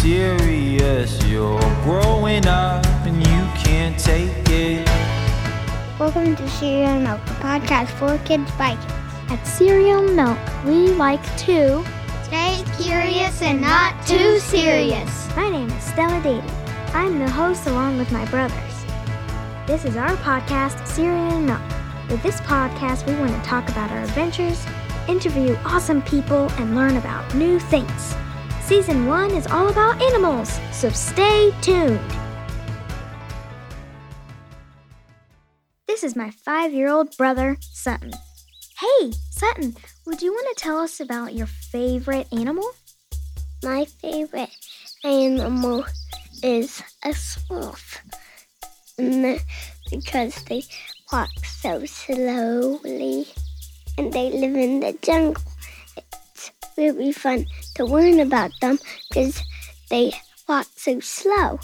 serious. You're growing up and you can't take it. Welcome to Cereal Milk, a podcast for kids by kids. At Cereal Milk, we like to Stay curious and not too serious. My name is Stella Dady. I'm the host along with my brothers. This is our podcast, Cereal Milk. With this podcast, we want to talk about our adventures, interview awesome people, and learn about new things. Season 1 is all about animals, so stay tuned. This is my five year old brother, Sutton. Hey, Sutton, would you want to tell us about your favorite animal? My favorite animal is a sloth. Mm, because they walk so slowly and they live in the jungle. Really fun to learn about them because they walk so slow.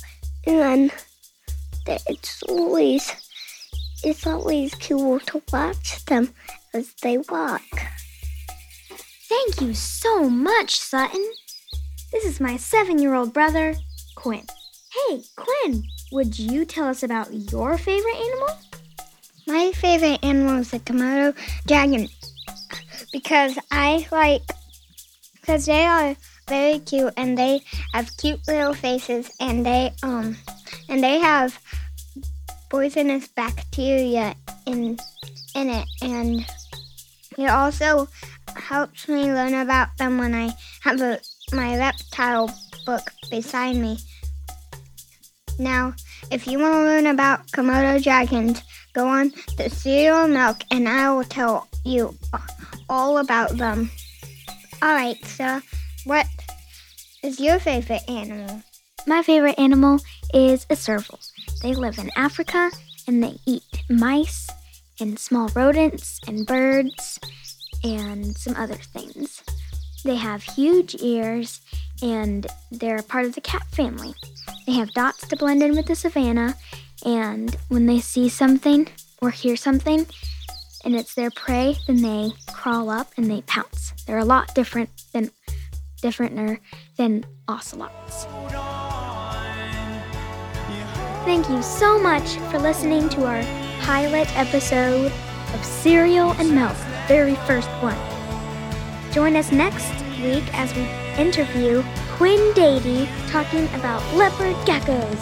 And it's always it's always cool to watch them as they walk. Thank you so much, Sutton. This is my seven year old brother, Quinn. Hey, Quinn, would you tell us about your favorite animal? My favorite animal is the Komodo dragon because I like because they are very cute and they have cute little faces and they um and they have poisonous bacteria in in it and it also helps me learn about them when I have a, my reptile book beside me. Now, if you want to learn about Komodo dragons, go on to Cereal Milk and I will tell you all about them. Alright, so what is your favorite animal? My favorite animal is a serval. They live in Africa and they eat mice and small rodents and birds and some other things. They have huge ears and they're part of the cat family. They have dots to blend in with the savannah, and when they see something or hear something and it's their prey, then they crawl up and they pounce. They're a lot different than differenter than ocelots. Thank you so much for listening to our pilot episode of Cereal and Milk, very first one. Join us next week as we interview Quinn Dady talking about leopard geckos.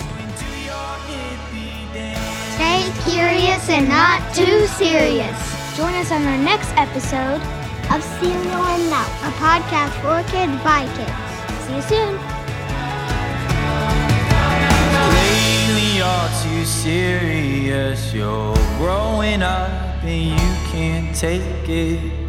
Stay curious and not too serious. Join us on our next episode. Of Cereal and Milk, a podcast for kids by kids. See you soon. Lately, you're too serious. You're growing up and you can't take it.